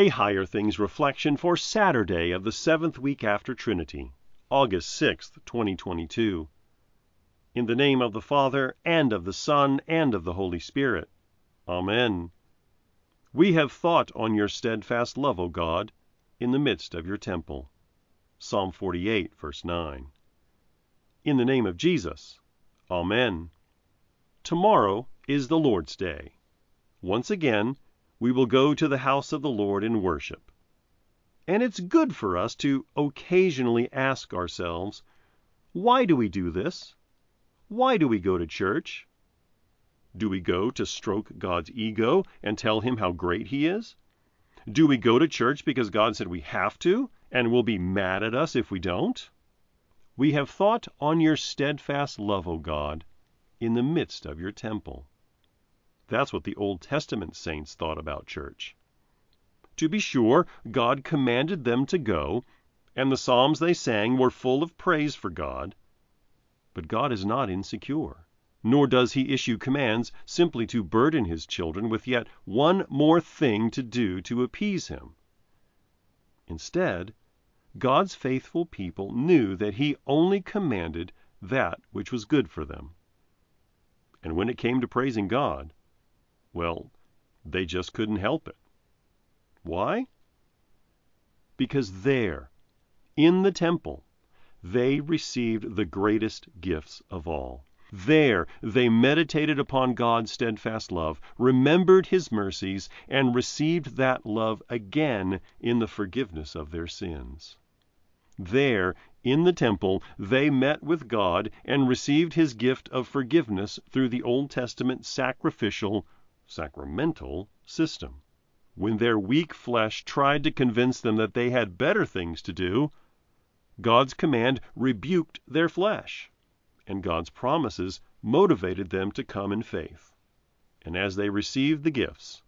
A Higher Things reflection for Saturday of the seventh week after Trinity, August 6, 2022. In the name of the Father, and of the Son, and of the Holy Spirit. Amen. We have thought on your steadfast love, O God, in the midst of your temple. Psalm 48, verse 9. In the name of Jesus. Amen. Tomorrow is the Lord's Day. Once again, we will go to the house of the Lord in worship. And it's good for us to occasionally ask ourselves, why do we do this? Why do we go to church? Do we go to stroke God's ego and tell him how great he is? Do we go to church because God said we have to and will be mad at us if we don't? We have thought on your steadfast love, O God, in the midst of your temple. That's what the Old Testament saints thought about church. To be sure, God commanded them to go, and the psalms they sang were full of praise for God. But God is not insecure, nor does he issue commands simply to burden his children with yet one more thing to do to appease him. Instead, God's faithful people knew that he only commanded that which was good for them. And when it came to praising God, well, they just couldn't help it. Why? Because there, in the temple, they received the greatest gifts of all. There they meditated upon God's steadfast love, remembered his mercies, and received that love again in the forgiveness of their sins. There, in the temple, they met with God and received his gift of forgiveness through the Old Testament sacrificial sacramental system. When their weak flesh tried to convince them that they had better things to do, God's command rebuked their flesh, and God's promises motivated them to come in faith. And as they received the gifts,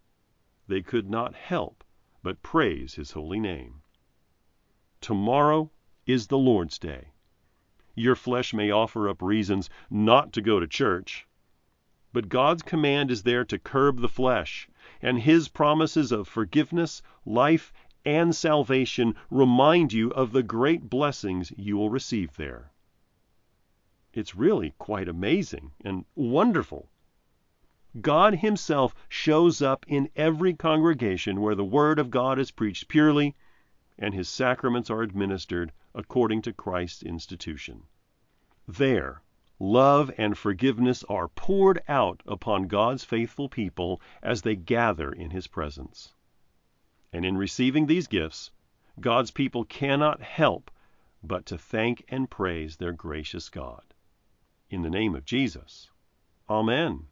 they could not help but praise his holy name. Tomorrow is the Lord's day. Your flesh may offer up reasons not to go to church, but God's command is there to curb the flesh, and his promises of forgiveness, life, and salvation remind you of the great blessings you will receive there. It's really quite amazing and wonderful. God Himself shows up in every congregation where the Word of God is preached purely and His sacraments are administered according to Christ's institution. There, love and forgiveness are poured out upon God's faithful people as they gather in his presence. And in receiving these gifts, God's people cannot help but to thank and praise their gracious God. In the name of Jesus. Amen.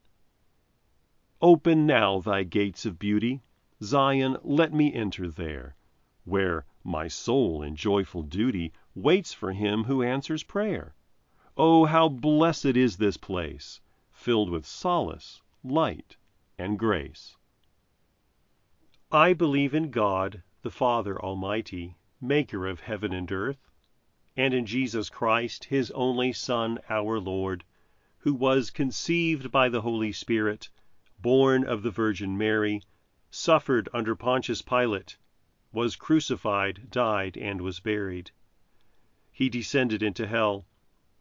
Open now thy gates of beauty, Zion, let me enter there, where my soul in joyful duty waits for him who answers prayer. Oh, how blessed is this place, filled with solace, light, and grace. I believe in God, the Father Almighty, maker of heaven and earth, and in Jesus Christ, his only Son, our Lord, who was conceived by the Holy Spirit, born of the Virgin Mary, suffered under Pontius Pilate, was crucified, died, and was buried. He descended into hell.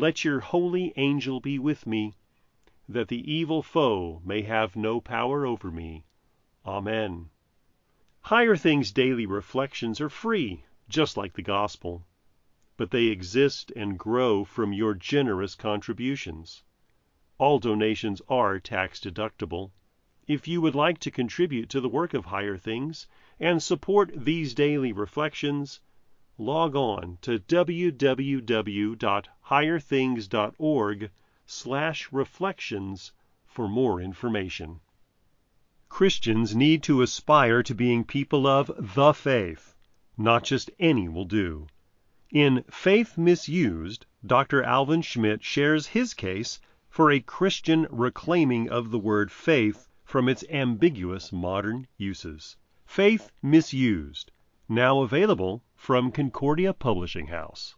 Let your holy angel be with me, that the evil foe may have no power over me. Amen. Higher Things Daily Reflections are free, just like the Gospel, but they exist and grow from your generous contributions. All donations are tax deductible. If you would like to contribute to the work of Higher Things and support these daily reflections, log on to www.higherthings.org/reflections for more information. Christians need to aspire to being people of the faith. Not just any will do. In Faith Misused, Dr. Alvin Schmidt shares his case for a Christian reclaiming of the word faith from its ambiguous modern uses. Faith Misused, now available from Concordia Publishing House.